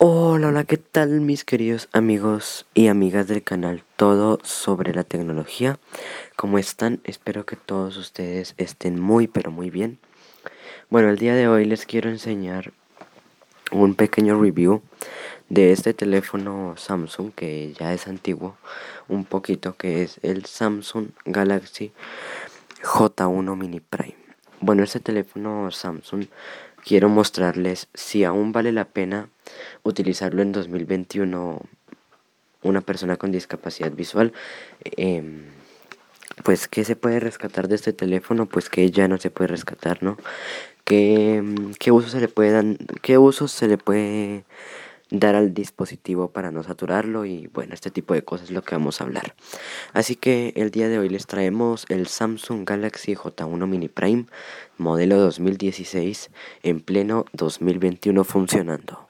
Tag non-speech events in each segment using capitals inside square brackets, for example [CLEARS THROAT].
Hola, hola, ¿qué tal mis queridos amigos y amigas del canal Todo sobre la tecnología? ¿Cómo están? Espero que todos ustedes estén muy pero muy bien. Bueno, el día de hoy les quiero enseñar un pequeño review de este teléfono Samsung que ya es antiguo un poquito que es el Samsung Galaxy J1 Mini Prime. Bueno, este teléfono Samsung quiero mostrarles si aún vale la pena utilizarlo en 2021 una persona con discapacidad visual. Em, pues qué se puede rescatar de este teléfono, pues que ya no se puede rescatar, ¿no? ¿Qué, qué uso se le puede dar, qué usos se le puede dar al dispositivo para no saturarlo y bueno, este tipo de cosas es lo que vamos a hablar. Así que el día de hoy les traemos el Samsung Galaxy J1 Mini Prime modelo 2016 en pleno 2021 funcionando.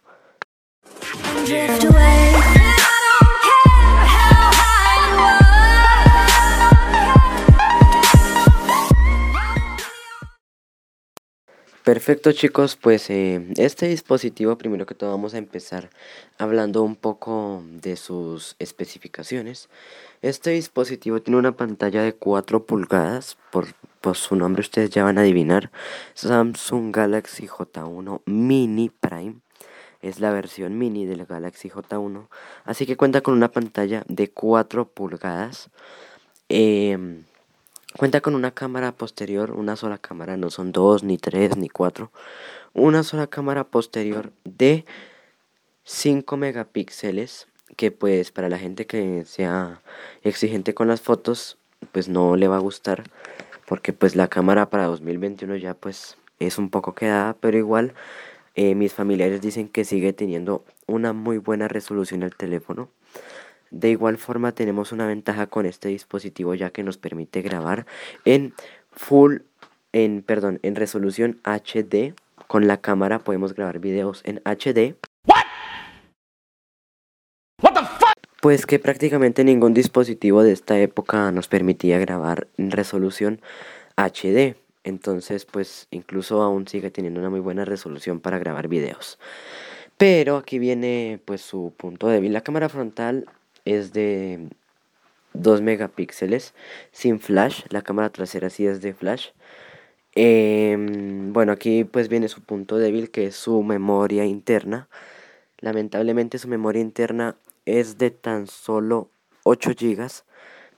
Perfecto chicos, pues eh, este dispositivo primero que todo vamos a empezar hablando un poco de sus especificaciones. Este dispositivo tiene una pantalla de 4 pulgadas, por, su nombre ustedes ya van a adivinar, Samsung Galaxy J1 Mini Prime. Es la versión mini del Galaxy J1, así que cuenta con una pantalla de 4 pulgadas. Eh, Cuenta con una cámara posterior, una sola cámara, no son dos, ni tres, ni cuatro. Una sola cámara posterior de 5 megapíxeles, que pues para la gente que sea exigente con las fotos, pues no le va a gustar, porque pues la cámara para 2021 ya pues es un poco quedada, pero igual eh, mis familiares dicen que sigue teniendo una muy buena resolución el teléfono. De igual forma tenemos una ventaja con este dispositivo ya que nos permite grabar en full, en perdón, en resolución HD. Con la cámara podemos grabar videos en HD. Pues que prácticamente ningún dispositivo de esta época nos permitía grabar en resolución HD. Entonces, pues incluso aún sigue teniendo una muy buena resolución para grabar videos. Pero aquí viene pues su punto débil. La cámara frontal es de 2 megapíxeles sin flash. La cámara trasera sí es de flash. Em, bueno, aquí pues viene su punto débil que es su memoria interna. Lamentablemente su memoria interna es de tan solo 8 GB,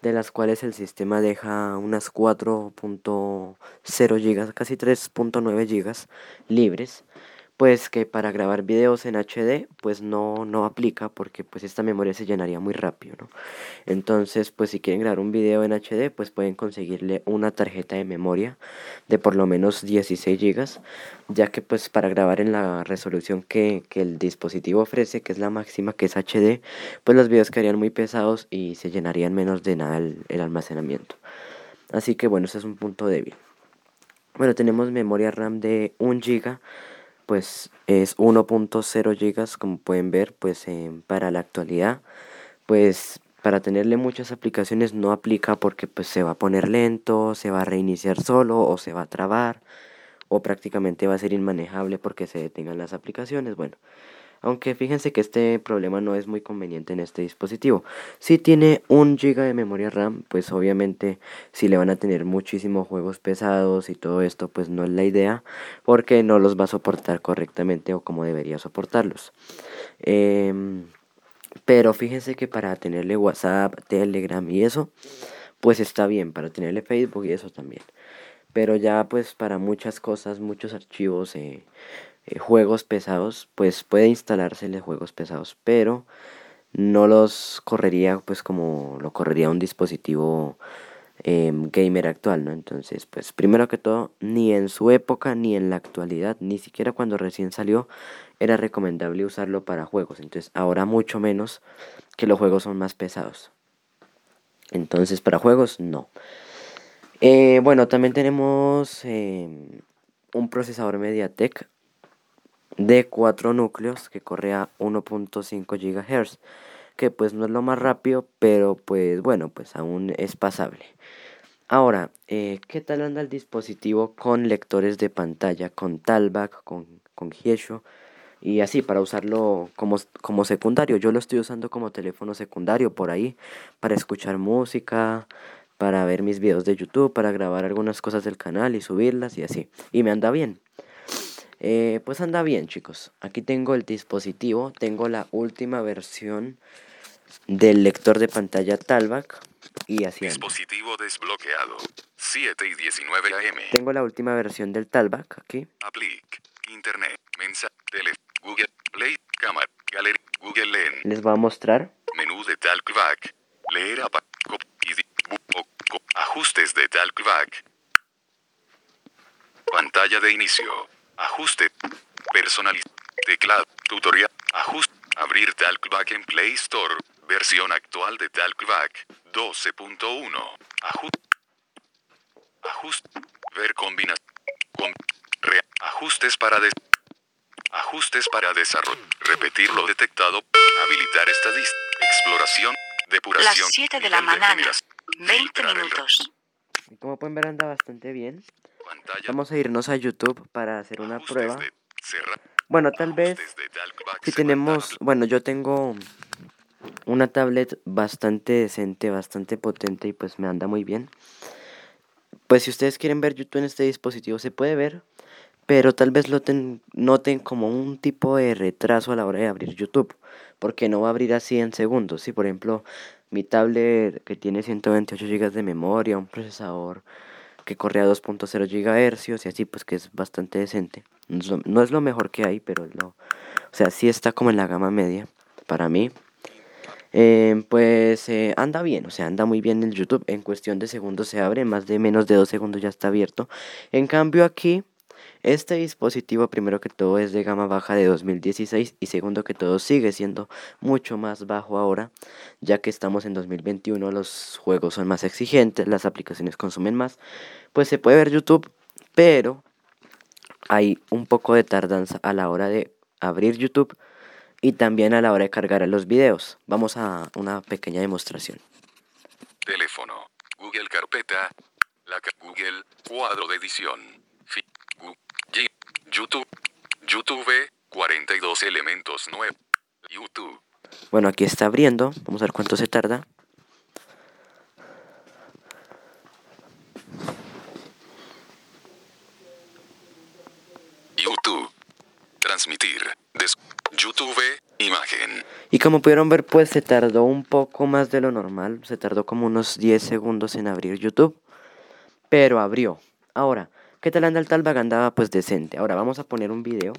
de las cuales el sistema deja unas 4.0 GB, casi 3.9 GB libres pues que para grabar videos en HD pues no, no aplica porque pues esta memoria se llenaría muy rápido, ¿no? Entonces pues si quieren grabar un video en HD pues pueden conseguirle una tarjeta de memoria de por lo menos 16 GB ya que pues para grabar en la resolución que, el dispositivo ofrece que es la máxima que es HD pues los videos quedarían muy pesados y se llenarían menos de nada el, el almacenamiento. Así que bueno, ese es un punto débil. Bueno, tenemos memoria RAM de 1 GB pues es 1.0 gigas como pueden ver pues para la actualidad. Pues para tenerle muchas aplicaciones no aplica porque pues se va a poner lento se va a reiniciar solo o se va a trabar o prácticamente va a ser inmanejable porque se detengan las aplicaciones. Bueno aunque fíjense que este problema no es muy conveniente en este dispositivo. Si tiene un GB de memoria RAM, pues obviamente si le van a tener muchísimos juegos pesados y todo esto, pues no es la idea, porque no los va a soportar correctamente o como debería soportarlos. Em, pero fíjense que para tenerle WhatsApp, Telegram y eso, pues está bien, para tenerle Facebook y eso también. Pero ya pues para muchas cosas, muchos archivos, eh, eh, juegos pesados, pues puede instalársele juegos pesados, pero no los correría pues como lo correría un dispositivo em, gamer actual, ¿no? Entonces, pues primero que todo, ni en su época ni en la actualidad, ni siquiera cuando recién salió, era recomendable usarlo para juegos. Entonces, ahora mucho menos que los juegos son más pesados. Entonces, para juegos, no. Eh, bueno, también tenemos em, un procesador MediaTek de 4 núcleos que corre a 1.5 GHz, que pues no es lo más rápido, pero pues bueno, pues aún es pasable. Ahora, eh, ¿qué tal anda el dispositivo con lectores de pantalla, con Talback, con, con y así para usarlo como, como secundario. Yo lo estoy usando como teléfono secundario por ahí para escuchar música, para ver mis videos de YouTube, para grabar algunas cosas del canal y subirlas y así. Y me anda bien. Eh, pues anda bien chicos. Aquí tengo el dispositivo, tengo la última versión del lector de pantalla Talbac y así Dispositivo desbloqueado. 7 y 19 AM. Tengo la última versión del Talbac aquí. Aplic, Internet, mensaje, tele, Google Play, cámara, galería, Google Lens. Les voy a mostrar. Menú de Talkback. Leer a Ajustes de Talkback. Pantalla de inicio. Ajuste. Personalizar. Teclado. Tutorial. Ajuste. Abrir Talkback en Play Store. Versión actual de Talkback 12.1. Ajuste. Ajuste. Ver combinación. ajustes para des ajustes para desarrollo. Repetir lo detectado. Habilitar estadística. Exploración. Depuración. Las 7 de la mañana. 20 minutos. Como pueden ver anda bastante bien. Vamos a irnos a YouTube para hacer una prueba. Bueno, tal vez si tenemos, bueno, yo tengo una tablet bastante decente, bastante potente y pues me anda muy bien. Pues si ustedes quieren ver YouTube en este dispositivo se puede ver, pero tal vez lo noten como un tipo de retraso a la hora de abrir YouTube, porque no va a abrir así en segundos. Si por ejemplo mi tablet que tiene 128 GB de memoria, un procesador que corre a 2.0 GHz y así pues que es bastante decente. No es, lo, mejor que hay, pero lo, o sea, sí está como en la gama media para mí. Eh, pues eh, anda bien, o sea, anda muy bien el YouTube. En cuestión de segundos se abre, más de menos de dos segundos ya está abierto. En cambio aquí, este dispositivo primero que todo es de gama baja de 2016 y segundo que todo sigue siendo mucho más bajo ahora, ya que estamos en 2021, los juegos son más exigentes, las aplicaciones consumen más. Pues se puede ver YouTube, pero hay un poco de tardanza a la hora de abrir YouTube y también a la hora de cargar los videos. Vamos a una pequeña demostración. Teléfono, Google Carpeta, Google Cuadro de edición, YouTube, YouTube, 42 elementos nuevos, YouTube. Bueno, aquí está abriendo, vamos a ver cuánto se tarda. YouTube. Transmitir. YouTube, imagen. Y como pudieron ver, pues se tardó un poco más de lo normal. Se tardó como unos 10 segundos en abrir YouTube. Pero abrió. Ahora, ¿qué tal anda el tal pues decente. Ahora vamos a poner un video.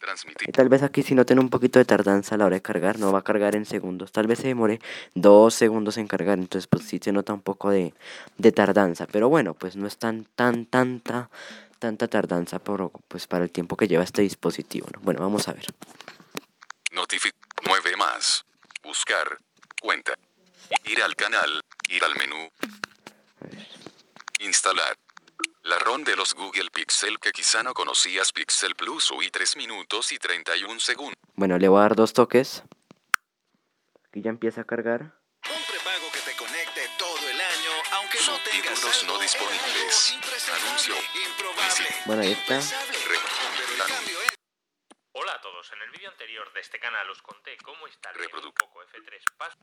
Transmitir. Y tal vez aquí si no tiene un poquito de tardanza a la hora de cargar, no va a cargar en segundos. Tal vez se demore dos segundos en cargar, entonces pues sí se nota un poco de, de tardanza. Pero bueno, pues no es tan, tan, tanta tanta tardanza por, pues, para el tiempo que lleva este dispositivo. Bueno, vamos a ver. Notific mueve más. Buscar. Cuenta. Ir al canal. Ir al menú. Instalar. La ROM de los Google Pixel que quizá no conocías Pixel Plus UI 3 minutos y 31 segundos. Bueno, le voy a dar dos toques. Aquí ya empieza a cargar. Un prepago que te conecte todo el año, aunque no tengas no disponibles. Anuncio. Bueno, ahí está. Hola a todos, en el vídeo anterior de este canal os conté cómo instalar un poco F3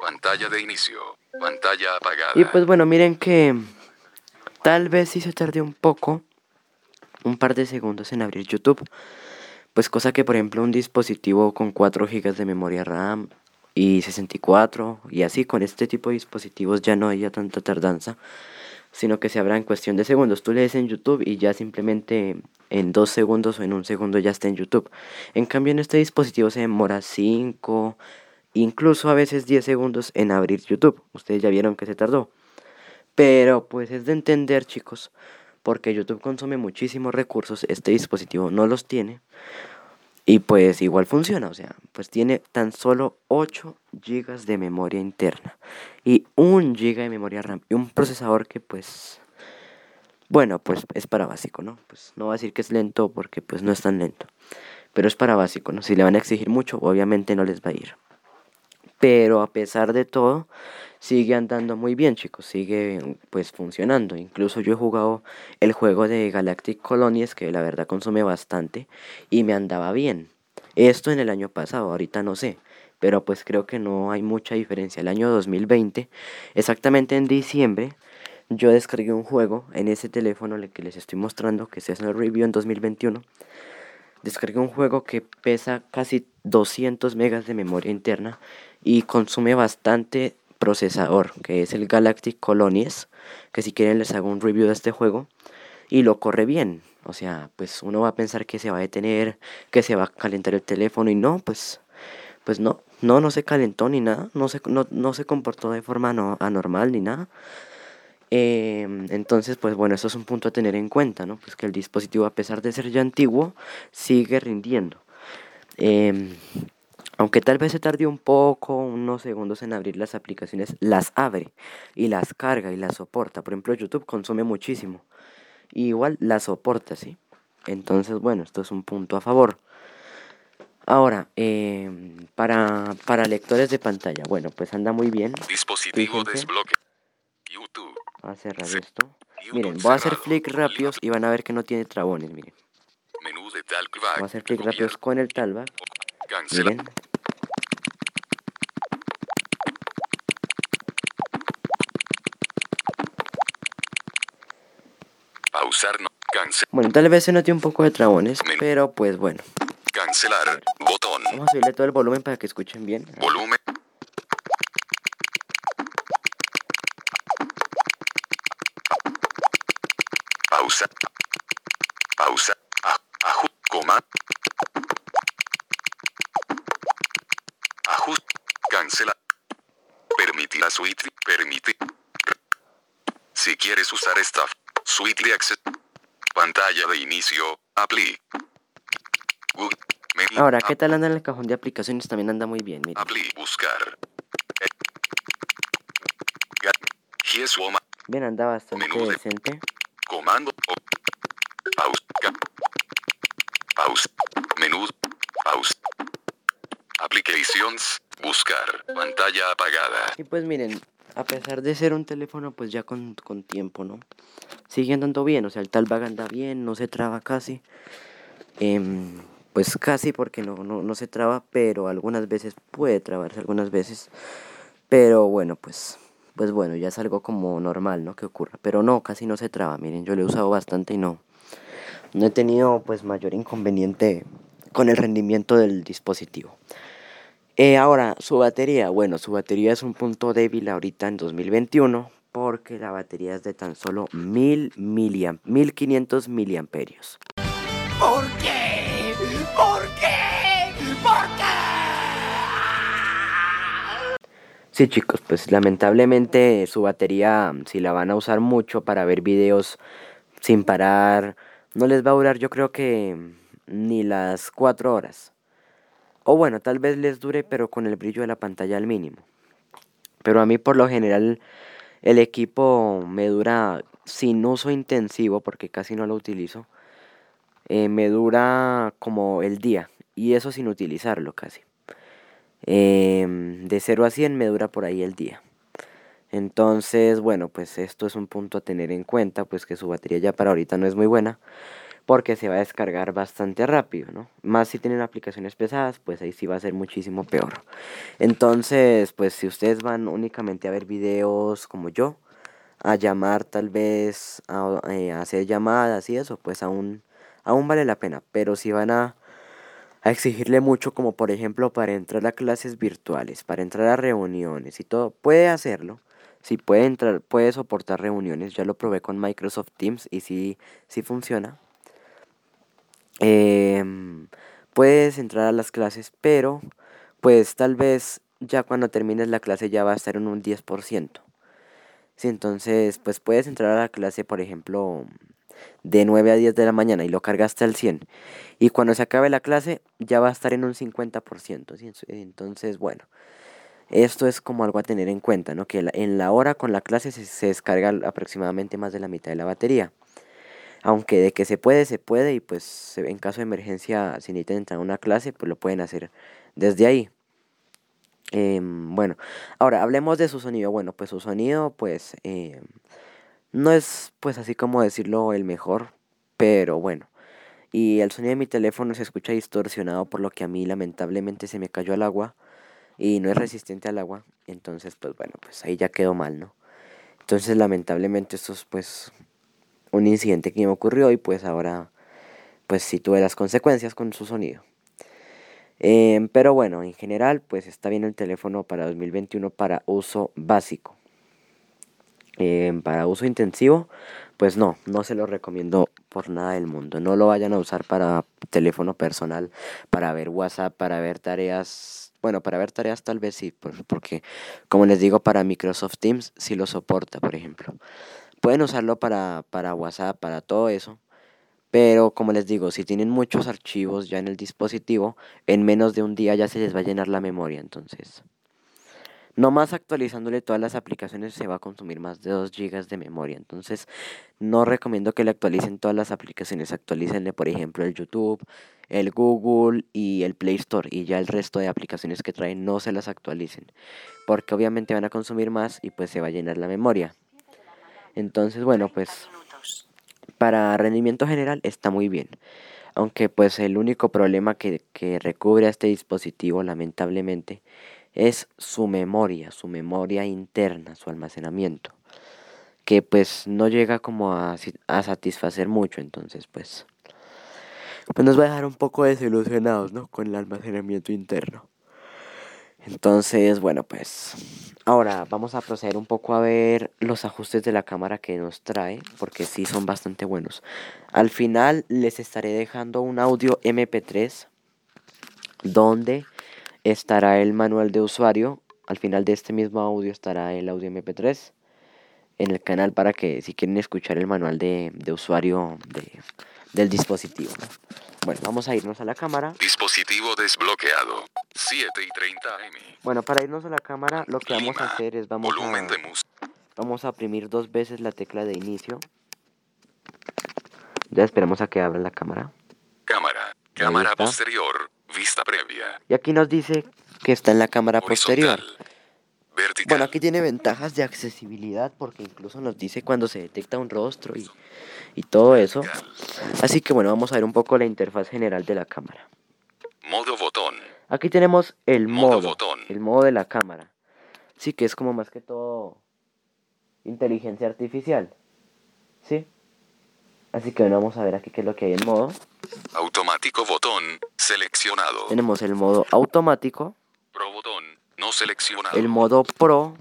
Pantalla de inicio, pantalla apagada. Y pues bueno, miren que tal vez sí se tarde un poco, un par de segundos en abrir YouTube. Pues cosa que por ejemplo un dispositivo con 4 GB de memoria RAM y 64 y así con este tipo de dispositivos ya no haya tanta tardanza sino que se abra en cuestión de segundos. Tú lees en YouTube y ya simplemente en dos segundos o en un segundo ya está en YouTube. En cambio en este dispositivo se demora 5, incluso a veces 10 segundos en abrir YouTube. Ustedes ya vieron que se tardó. Pero pues es de entender chicos, porque YouTube consume muchísimos recursos, este dispositivo no los tiene. Y pues igual funciona, o sea, pues tiene tan solo 8 GB de memoria interna y 1 GB de memoria RAM y un procesador que pues bueno, pues es para básico, ¿no? Pues no va a decir que es lento porque pues no es tan lento, pero es para básico, ¿no? Si le van a exigir mucho, obviamente no les va a ir. Pero a pesar de todo, sigue andando muy bien, chicos. Sigue pues funcionando. Incluso yo he jugado el juego de Galactic Colonies, que la verdad consume bastante, y me andaba bien. Esto en el año pasado, ahorita no sé. Pero pues creo que no hay mucha diferencia. El año 2020, exactamente en diciembre, yo descargué un juego en ese teléfono que les estoy mostrando, que se hace el review en 2021 descargué un juego que pesa casi 200 megas de memoria interna y consume bastante procesador, que es el Galactic Colonies, que si quieren les hago un review de este juego y lo corre bien. O sea, pues uno va a pensar que se va a detener, que se va a calentar el teléfono y no, pues pues no, no no se calentó ni nada, no se no, no se comportó de forma no, anormal ni nada. Em, entonces, pues bueno, eso es un punto a tener en cuenta, ¿no? Pues que el dispositivo, a pesar de ser ya antiguo, sigue rindiendo. Em, aunque tal vez se tarde un poco, unos segundos en abrir las aplicaciones, las abre y las carga y las soporta. Por ejemplo, YouTube consume muchísimo. igual las soporta, ¿sí? Entonces, bueno, esto es un punto a favor. Ahora, em, para, para lectores de pantalla, bueno, pues anda muy bien. Dispositivo desbloque. YouTube. Voy a cerrar esto. Miren, voy a hacer flick rápidos y van a ver que no tiene trabones, miren. Menú de Voy a hacer flick rápidos con el talback. Miren. Pausar no. Bueno, tal vez se note un poco de trabones, pero pues bueno. Cancelar. Botón. Vamos a subirle todo el volumen para que escuchen bien. Volumen. Pausa. Pausa. Ajust. Coma. Ajust. Cancela. Permitir a suite. Permite. Si quieres usar esta suite access. Pantalla de inicio. Apply. Ahora, ¿qué tal anda en el cajón de aplicaciones? También anda muy bien. Apply. Buscar. Bien, anda bastante decente. Comando. Pausa. Menú. Pausa. Applications. Buscar. Pantalla apagada. Y pues miren, a pesar de ser un teléfono pues ya con, con tiempo, ¿no? Sigue andando bien, o sea, el talbag anda bien, no se traba casi. Em, pues casi porque no, no, no se traba, pero algunas veces puede trabarse, algunas veces. Pero bueno, pues pues bueno, ya es algo como normal, ¿no? Que ocurra. Pero no, casi no se traba. Miren, yo lo he usado bastante y no. No he tenido pues mayor inconveniente con el rendimiento del dispositivo. Eh, ahora, su batería. Bueno, su batería es un punto débil ahorita en 2021 porque la batería es de tan solo 1000 miliam 1500 miliamperios. ¿Por qué? ¿Por qué? ¿Por qué? Sí chicos, pues lamentablemente su batería, si la van a usar mucho para ver videos sin parar, no les va a durar yo creo que ni las 4 horas. O bueno, tal vez les dure pero con el brillo de la pantalla al mínimo. Pero a mí por lo general el equipo me dura sin uso intensivo porque casi no lo utilizo. Eh, me dura como el día y eso sin utilizarlo casi. Em, de 0 a 100 me dura por ahí el día. Entonces, bueno, pues esto es un punto a tener en cuenta, pues que su batería ya para ahorita no es muy buena, porque se va a descargar bastante rápido, ¿no? Más si tienen aplicaciones pesadas, pues ahí sí va a ser muchísimo peor. Entonces, pues si ustedes van únicamente a ver videos como yo, a llamar tal vez, a, eh, hacer llamadas y eso, pues aún, aún vale la pena. Pero si van a a exigirle mucho como por ejemplo para entrar a clases virtuales, para entrar a reuniones y todo, puede hacerlo. Si puede entrar, puede soportar reuniones, ya lo probé con Microsoft Teams y sí, sí funciona. Em, puedes entrar a las clases, pero pues tal vez ya cuando termines la clase ya va a estar en un 10%. Si entonces pues puedes entrar a la clase, por ejemplo, de 9 a 10 de la mañana y lo cargaste al 100 y cuando se acabe la clase ya va a estar en un 50%. Entonces, bueno, esto es como algo a tener en cuenta, ¿no? Que en la hora con la clase se, descarga aproximadamente más de la mitad de la batería. Aunque de que se puede, se puede y pues en caso de emergencia si necesitan entrar a una clase pues lo pueden hacer desde ahí. Em, bueno, ahora hablemos de su sonido. Bueno, pues su sonido, pues, em, no es, pues, así como decirlo, el mejor, pero bueno. Y el sonido de mi teléfono se escucha distorsionado, por lo que a mí lamentablemente se me cayó al agua y no es resistente al agua. Entonces, pues bueno, pues ahí ya quedó mal, ¿no? Entonces, lamentablemente esto es pues un incidente que me ocurrió y pues ahora pues sí tuve las consecuencias con su sonido. Em, pero bueno, en general, pues está bien el teléfono para 2021 para uso básico. Em, para uso intensivo, pues no, no se lo recomiendo por nada del mundo. No lo vayan a usar para teléfono personal, para ver WhatsApp, para ver tareas. Bueno, para ver tareas tal vez sí, porque como les digo, para Microsoft Teams sí lo soporta, por ejemplo. Pueden usarlo para, para WhatsApp, para todo eso, pero como les digo, si tienen muchos archivos ya en el dispositivo, en menos de un día ya se les va a llenar la memoria. Entonces, no más actualizándole todas las aplicaciones se va a consumir más de 2 GB de memoria. Entonces, no recomiendo que le actualicen todas las aplicaciones. Actualícenle, por ejemplo, el YouTube, el Google y el Play Store. Y ya el resto de aplicaciones que traen no se las actualicen. Porque obviamente van a consumir más y pues se va a llenar la memoria. Entonces, bueno, pues para rendimiento general está muy bien. Aunque pues el único problema que, que recubre a este dispositivo lamentablemente es su memoria, su memoria interna, su almacenamiento. Que pues no llega como a, a satisfacer mucho, entonces pues, pues nos va a dejar un poco desilusionados, ¿no? Con el almacenamiento interno. Entonces, bueno, pues ahora vamos a proceder un poco a ver los ajustes de la cámara que nos trae, porque sí son bastante buenos. Al final les estaré dejando un audio MP3 donde estará el manual de usuario. Al final de este mismo audio estará el audio MP3 en el canal para que si quieren escuchar el manual de, usuario del dispositivo. Bueno, vamos a irnos a la cámara. Dispositivo desbloqueado. 7 y 30 AM. Bueno, para irnos a la cámara, lo que vamos a hacer es vamos a, vamos a oprimir dos veces la tecla de inicio. Ya esperamos a que abra la cámara. Cámara. Cámara posterior. Vista previa. Y aquí nos dice que está en la cámara posterior. Bueno, aquí tiene ventajas de accesibilidad porque incluso nos dice cuando se detecta un rostro y, y todo eso. Así que bueno, vamos a ver un poco la interfaz general de la cámara. Modo botón. Aquí tenemos el modo, el modo de la cámara. Sí, que es como más que todo inteligencia artificial. ¿Sí? Así que bueno, vamos a ver aquí qué es lo que hay en modo. Automático botón seleccionado. Tenemos el modo automático. Pro botón no seleccionado. El modo Pro.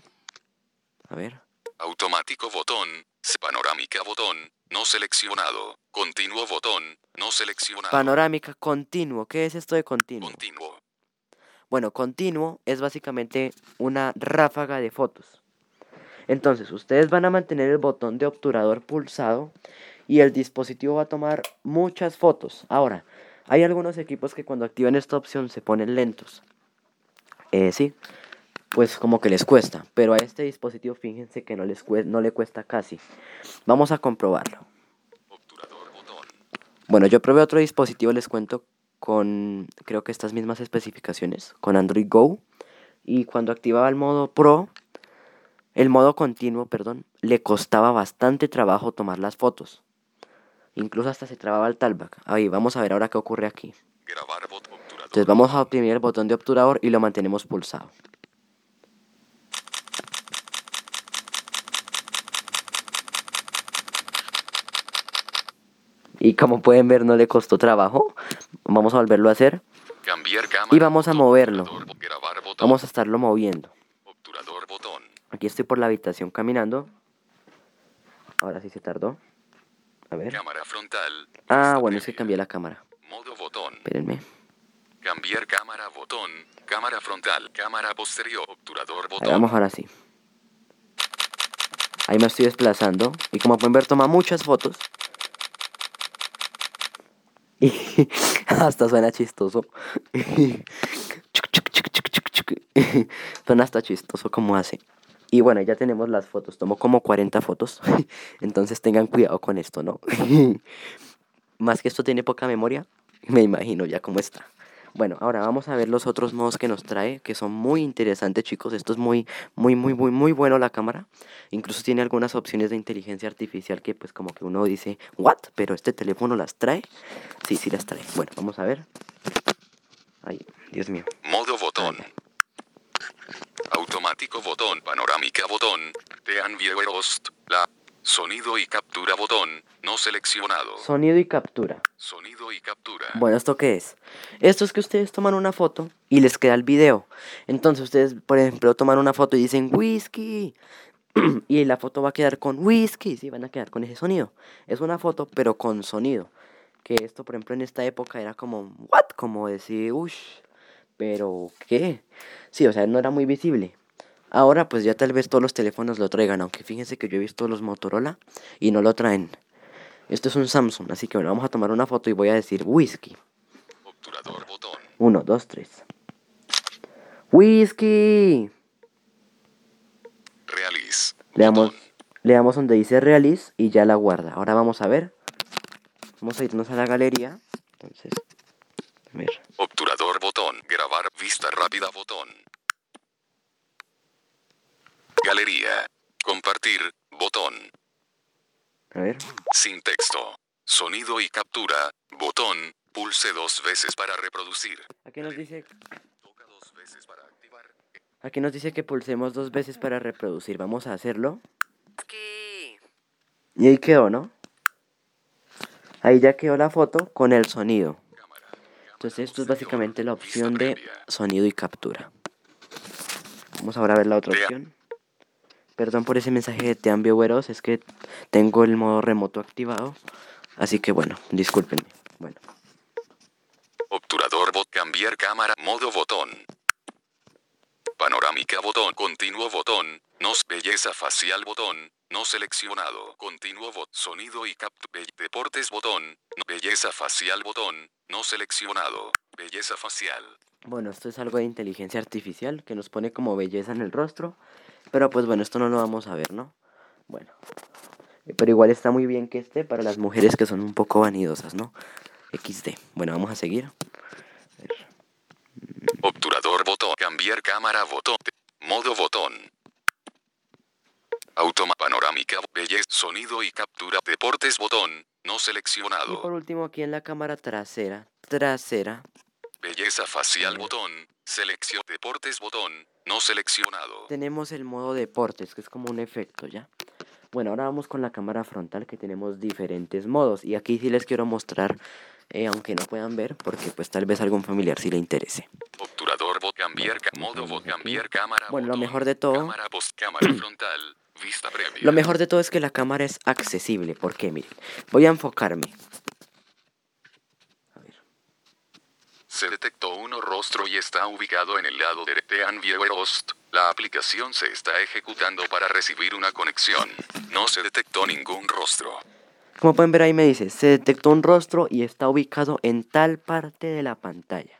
A ver. Automático botón. Panorámica botón. No seleccionado. Continuo botón. No seleccionado. Panorámica continuo. ¿Qué es esto de continuo? Continuo. Bueno, continuo es básicamente una ráfaga de fotos. Entonces, ustedes van a mantener el botón de obturador pulsado y el dispositivo va a tomar muchas fotos. Ahora, hay algunos equipos que cuando activan esta opción se ponen lentos. Eh, sí, pues como que les cuesta. Pero a este dispositivo fíjense que no, les no le cuesta casi. Vamos a comprobarlo. Bueno, yo probé otro dispositivo, les cuento, con creo que estas mismas especificaciones, con Android Go. Y cuando activaba el modo Pro, el modo continuo, perdón, le costaba bastante trabajo tomar las fotos. Incluso hasta se trababa el talkback. Ahí, vamos a ver ahora qué ocurre aquí. Entonces vamos a oprimir el botón de obturador y lo mantenemos pulsado. Y como pueden ver no le costó trabajo. Vamos a volverlo a hacer. y vamos a moverlo. Vamos a estarlo moviendo. Aquí estoy por la habitación caminando. Ahora sí se tardó. A ver. Ah, bueno, es que cambié la cámara. Espérenme. Cambiar cámara botón. Cámara frontal. Cámara posterior. Obturador botón. vamos ahora sí. Ahí me estoy desplazando. Y como pueden ver, toma muchas fotos. Y [LAUGHS] hasta suena chistoso. [LAUGHS] [LAUGHS] suena hasta chistoso como hace. Y bueno, ya tenemos las fotos. Tomo como 40 fotos. Entonces tengan cuidado con esto, ¿no? Más que esto tiene poca memoria, me imagino ya cómo está. Bueno, ahora vamos a ver los otros modos que nos trae, que son muy interesantes, chicos. Esto es muy, muy, muy, muy, muy bueno la cámara. Incluso tiene algunas opciones de inteligencia artificial que pues como que uno dice, ¿what? Pero este teléfono las trae. Sí, sí las trae. Bueno, vamos a ver. Ay, Dios mío. Modo botón. Automático botón. Panorámica botón. Tean Viewerost. La. Sonido y captura botón. No seleccionado. Sonido y captura. Sonido y captura. Bueno, ¿esto qué es? Esto es que ustedes toman una foto y les queda el video. Entonces ustedes, por ejemplo, toman una foto y dicen whisky. [CLEARS THROAT] y la foto va a quedar con whisky. Sí, van a quedar con ese sonido. Es una foto, pero con sonido. Que esto, por ejemplo, en esta época era como, ¿what? Como decir, uff. Pero, ¿qué? Sí, o sea, no era muy visible. Ahora pues ya tal vez todos los teléfonos lo traigan, aunque fíjense que yo he visto los Motorola y no lo traen. Esto es un Samsung, así que bueno, vamos a tomar una foto y voy a decir whisky. Obturador botón. Uno, dos, tres. Whisky. Realiz. Le damos, botón. le damos donde dice realize y ya la guarda. Ahora vamos a ver. Vamos a irnos a la galería. Entonces, a ver. Obturador botón. Grabar vista rápida botón. Galería. Compartir botón. A ver. Sin texto. Sonido y captura botón. Pulse dos veces para reproducir. Aquí nos dice, Toca dos veces para activar. aquí nos dice que pulsemos dos veces para reproducir. Vamos a hacerlo. Y ahí quedó, ¿no? Ahí ya quedó la foto con el sonido. Entonces esto es básicamente la opción de sonido y captura. Vamos ahora a ver la otra opción. Perdón por ese mensaje de Tean Vieweros, es que tengo el modo remoto activado. Así que bueno, discúlpenme. Bueno, Obturador bot. Cambiar cámara. Modo botón. Panorámica botón. Continuo botón. Nos belleza facial botón. No seleccionado. Continuo bot. Sonido y captura. Deportes botón. No- Belleza facial botón. No seleccionado. Belleza facial. bueno, esto es algo de inteligencia artificial que nos pone como belleza en el rostro. Pero pues bueno, esto no lo vamos a ver, ¿no? Bueno. Eh, Pero igual está muy bien que esté para las mujeres que son un poco vanidosas, ¿no? XD. Bueno, vamos a seguir. Obturador botón. Cambiar cámara botón. Modo botón. Automa panorámica. Belleza. Sonido y captura. Deportes botón. No Y por seleccionado. último, aquí en la cámara trasera, trasera, Belleza facial botón. Selección. Deportes botón. No seleccionado. tenemos el modo deportes, que es como un efecto, ¿ya? Bueno, ahora vamos con la cámara frontal, que tenemos diferentes modos. Y aquí sí les quiero mostrar, eh, aunque no puedan ver, porque pues tal vez algún familiar sí le interese. Obturador bot. Cambiar. ca- modo bot. Cambiar cámara. Bueno, lo botón. mejor de todo- Cámara post. Cámara [CLEARS THROAT] frontal. Vista previa. Lo mejor de todo es que la cámara es accesible, porque miren, voy a enfocarme. A ver, Se detectó uno rostro y está ubicado en el lado derecho de Anviewerost. La aplicación se está ejecutando para recibir una conexión. No se detectó ningún rostro. Como pueden ver ahí me dice, se detectó un rostro y está ubicado en tal parte de la pantalla.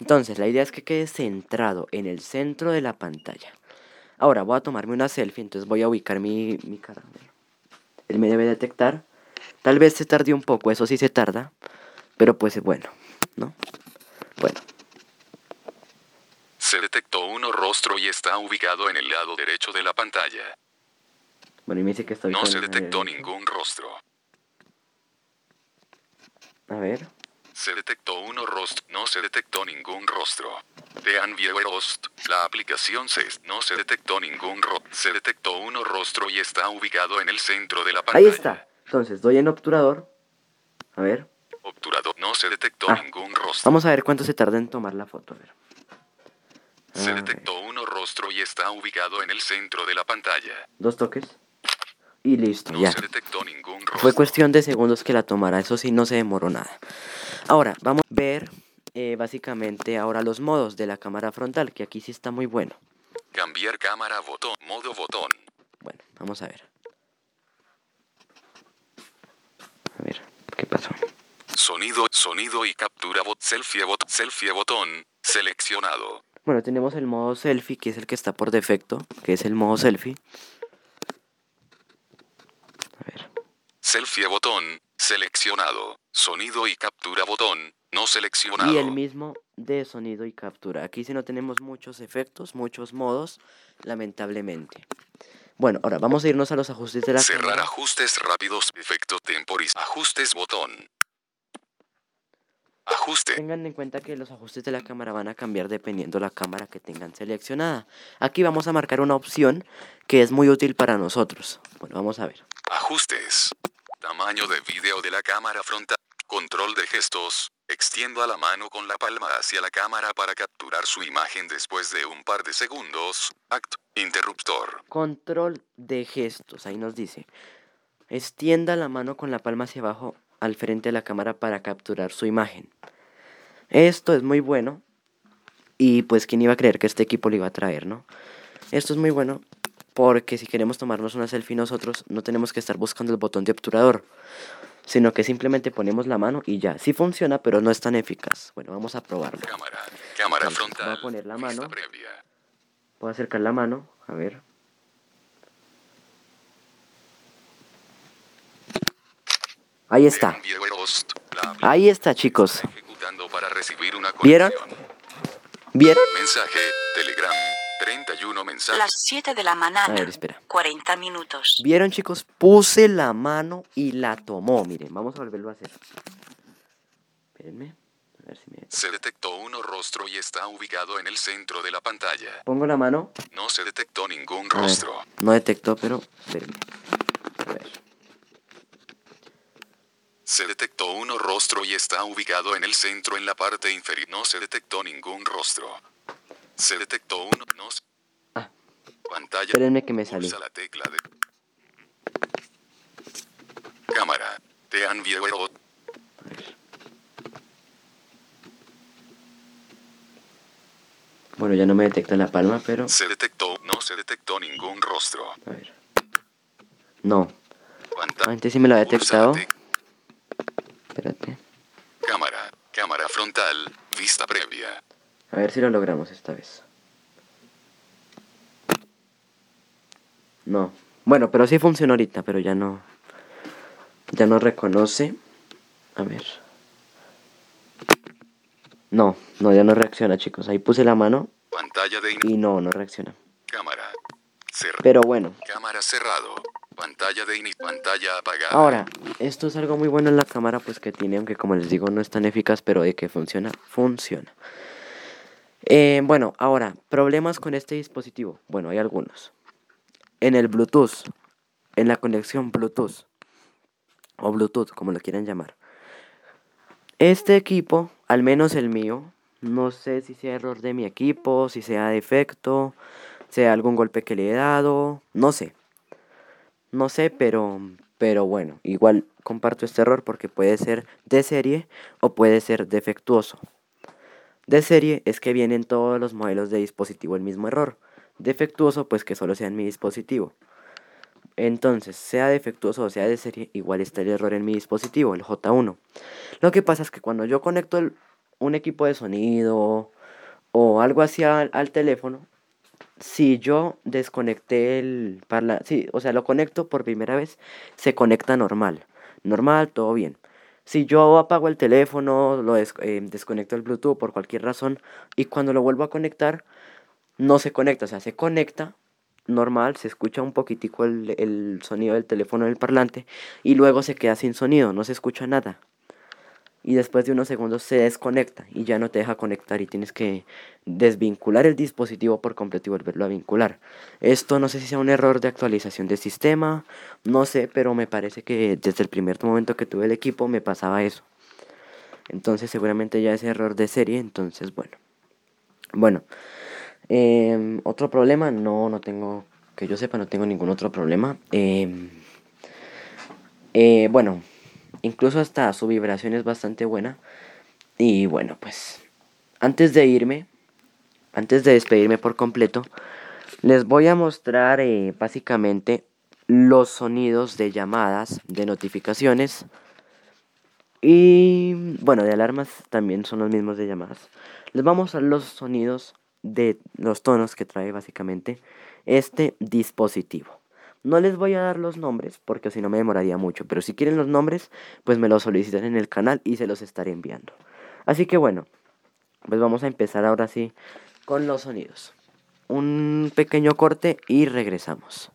Entonces, la idea es que quede centrado en el centro de la pantalla. Ahora voy a tomarme una selfie, entonces voy a ubicar mi, mi. Él me debe detectar. Tal vez se tarde un poco, eso sí se tarda. Pero pues bueno, ¿no? Bueno, Se detectó uno rostro y está ubicado en el lado derecho de la pantalla. bueno, y me dice que estoy No se detectó ningún rostro. A ver. Se detectó uno rostro. No se detectó ningún rostro. De Anviewerost. La aplicación se no se detectó ningún rostro. Se detectó uno rostro y está ubicado en el centro de la pantalla. Ahí está. Entonces, doy en obturador. A ver. No se detectó Ah, ningún rostro. Vamos a ver cuánto se tarda en tomar la foto. A ver. Se A ver. detectó uno rostro y está ubicado en el centro de la pantalla. Dos toques. Y listo, No ya. se detectó ningún rostro. Fue cuestión de segundos que la tomara, eso sí, no se demoró nada. Ahora, vamos a ver eh, básicamente ahora los modos de la cámara frontal, que aquí sí está muy bueno. Cambiar cámara botón. Modo botón. Bueno, vamos a ver. A ver, ¿qué pasó? Sonido, sonido y captura bot. Selfie bot. Selfie botón. Seleccionado. Bueno, tenemos el modo selfie, que es el que está por defecto, que es el modo selfie. A ver, Selfie botón. Seleccionado. Sonido y captura botón. No seleccionado. y el mismo de sonido y captura. Aquí sí no tenemos muchos efectos, muchos modos, lamentablemente. Bueno, ahora vamos a irnos a los ajustes de la Cerrar cámara. ajustes rápidos. Efecto temporis. Ajustes botón. Ajuste. Tengan en cuenta que los ajustes de la cámara van a cambiar dependiendo la cámara que tengan seleccionada. Aquí vamos a marcar una opción que es muy útil para nosotros. Bueno, vamos a ver. Ajustes. Tamaño de vídeo de la cámara frontal. Control de gestos. Extiendo a la mano con la palma hacia la cámara para capturar su imagen después de un par de segundos. Acto. Interruptor. Control de gestos, ahí nos dice. Extienda la mano con la palma hacia abajo al frente de la cámara para capturar su imagen. Esto es muy bueno. Y pues quién iba a creer que este equipo lo iba a traer, ¿no? Esto es muy bueno porque si queremos tomarnos una selfie nosotros no tenemos que estar buscando el botón de obturador, sino que simplemente ponemos la mano y ya. Sí funciona, pero no es tan eficaz. Bueno, vamos a probarlo. Cámara. Cámara frontal. voy a poner la mano. previa. Puedo acercar la mano, a ver. Ahí está. Ahí está, chicos. ¿Vieron? ¿Vieron? Mensaje. Telegram. 31 mensajes. Las 7 de la A mañana. ver, espera. 40 minutos. ¿Vieron, chicos? Puse la mano y la tomó. Miren, vamos a volverlo a hacer. Espérenme. A ver si me... Se detectó un rostro y está ubicado en el centro de la pantalla. Pongo la mano. No se detectó ningún A rostro. no detectó, pero... Espérenme. A ver. Se detectó un rostro y está ubicado en el centro en la parte inferior. No se detectó ningún rostro. Se detectó uno. No se- Ah. Pantalla. Espérenme que me. Pulsa la tecla de. Cámara. Te han ver. Bueno, ya no me detecta la palma, pero... Se detectó. No se detectó ningún rostro. A ver. No. Antes sí me lo ha detectado. tec- Espérate. Cámara. Cámara frontal. Vista previa. A ver si lo logramos esta vez. No. Bueno, pero sí funcionó ahorita, pero ya no. Ya no reconoce. A ver. No, no, ya no reacciona, chicos. Ahí puse la mano Pantalla de. y no, no reacciona. Cámara. Cerrado. Pero bueno. Cámara cerrado. Pantalla de inicio. Pantalla apagada. Ahora, esto es algo muy bueno en la cámara, pues que tiene, aunque como les digo, no es tan eficaz, pero de que funciona, funciona. Eh, bueno, ahora, problemas con este dispositivo. Bueno, hay algunos. En el Bluetooth, en la conexión Bluetooth, o Bluetooth, como lo quieran llamar. Este equipo, al menos el mío, no sé si sea error de mi equipo, si sea defecto, sea algún golpe que le he dado, no sé. No sé, pero, pero bueno, igual comparto este error porque puede ser de serie o puede ser defectuoso. De serie es que vienen todos los modelos de dispositivo el mismo error. Defectuoso pues que solo sea en mi dispositivo. Entonces, sea defectuoso o sea de serie, igual está el error en mi dispositivo, el J1. Lo que pasa es que cuando yo conecto el- un equipo de sonido o algo así al, al teléfono, si yo desconecté el parla, sí, o sea, lo conecto por primera vez, se conecta normal. Normal, todo bien. Si yo apago el teléfono, lo des- eh, desconecto el Bluetooth por cualquier razón y cuando lo vuelvo a conectar, no se conecta, o sea, se conecta normal, se escucha un poquitico el, el sonido del teléfono en el parlante y luego se queda sin sonido, no se escucha nada. Y después de unos segundos se desconecta y ya no te deja conectar y tienes que desvincular el dispositivo por completo y volverlo a vincular. Esto no sé si sea un error de actualización del sistema, no sé, pero me parece que desde el primer momento que tuve el equipo me pasaba eso. Entonces seguramente ya es error de serie, entonces bueno. Bueno, em, otro problema, no, no tengo, que yo sepa, no tengo ningún otro problema. Em, eh, bueno, incluso hasta su vibración es bastante buena. Y bueno, pues antes de irme, antes de despedirme por completo, les voy a mostrar eh, básicamente los sonidos de llamadas, de notificaciones. Y bueno, de alarmas también son los mismos de llamadas. Les vamos a los sonidos de los tonos que trae básicamente este dispositivo. No les voy a dar los nombres porque si no me demoraría mucho, pero si quieren los nombres, pues me los solicitan en el canal y se los estaré enviando. Así que bueno, pues vamos a empezar ahora sí con los sonidos. Un pequeño corte y regresamos.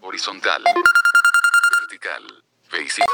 Horizontal. Vertical. Basic.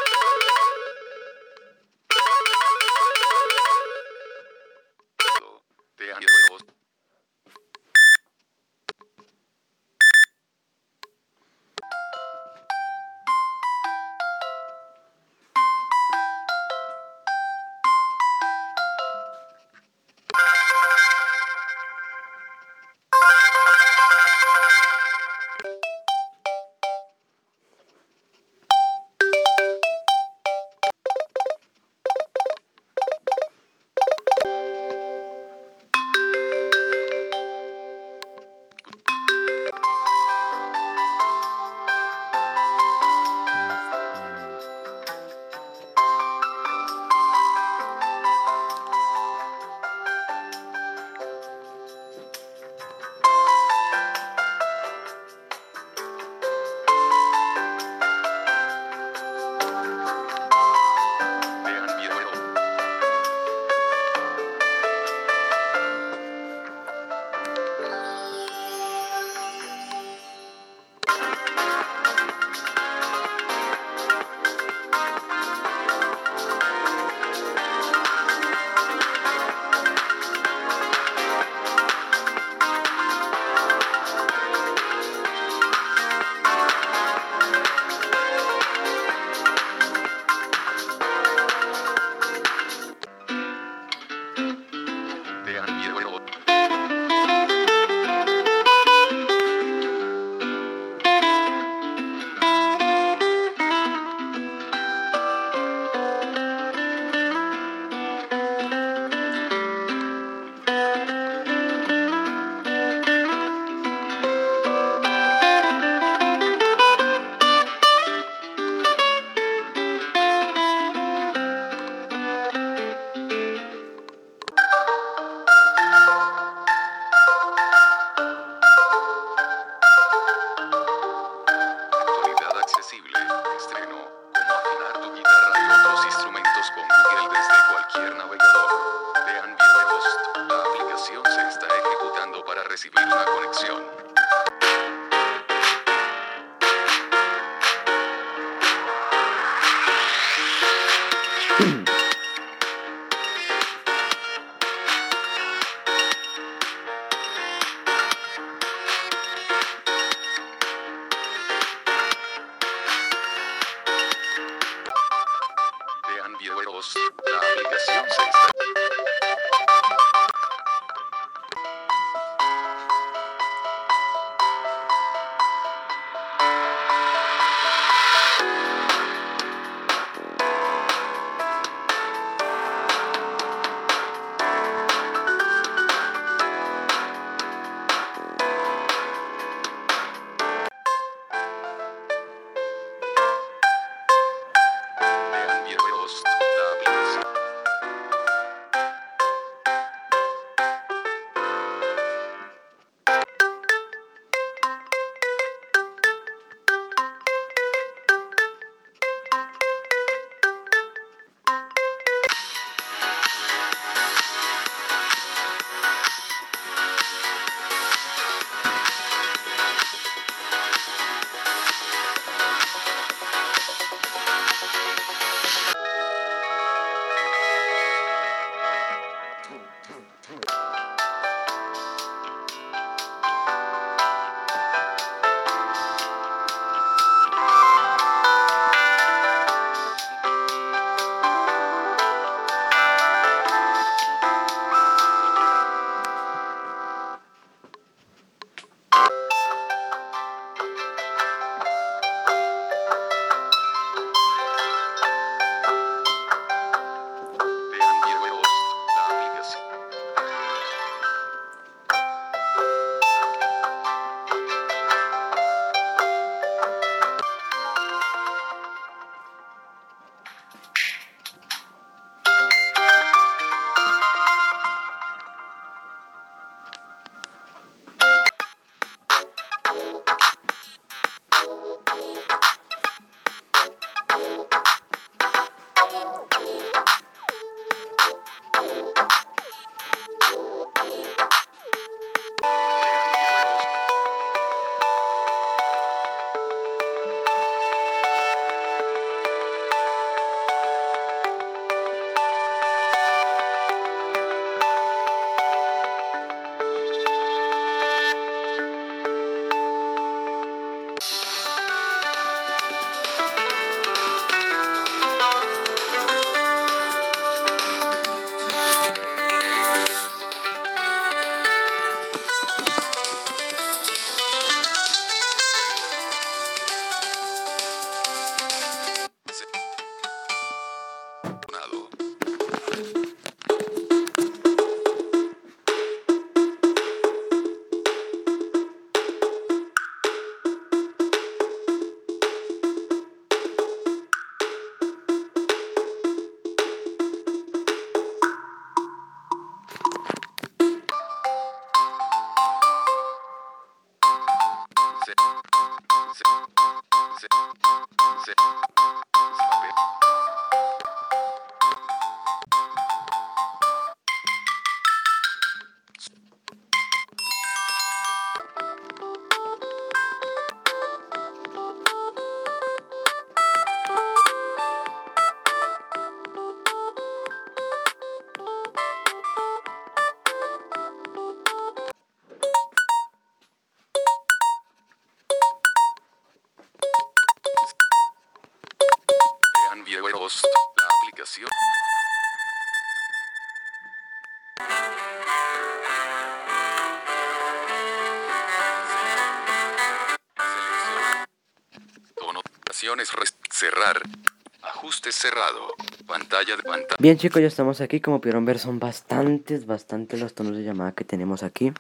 Cerrado. Pantalla de pantalla. Bien chicos, ya estamos aquí. Como pudieron ver son bastantes, bastantes los tonos de llamada que tenemos aquí.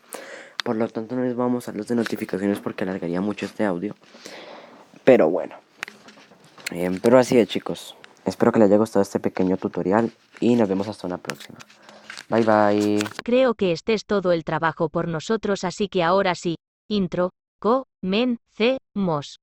Por lo tanto no les vamos a los de notificaciones porque alargaría mucho este audio. Pero bueno. Em, pero así es chicos. Espero que les haya gustado este pequeño tutorial y nos vemos hasta una próxima. Bye bye. Creo que este es todo el trabajo por nosotros, así que ahora sí. Intro. Co. Men. C. Mos.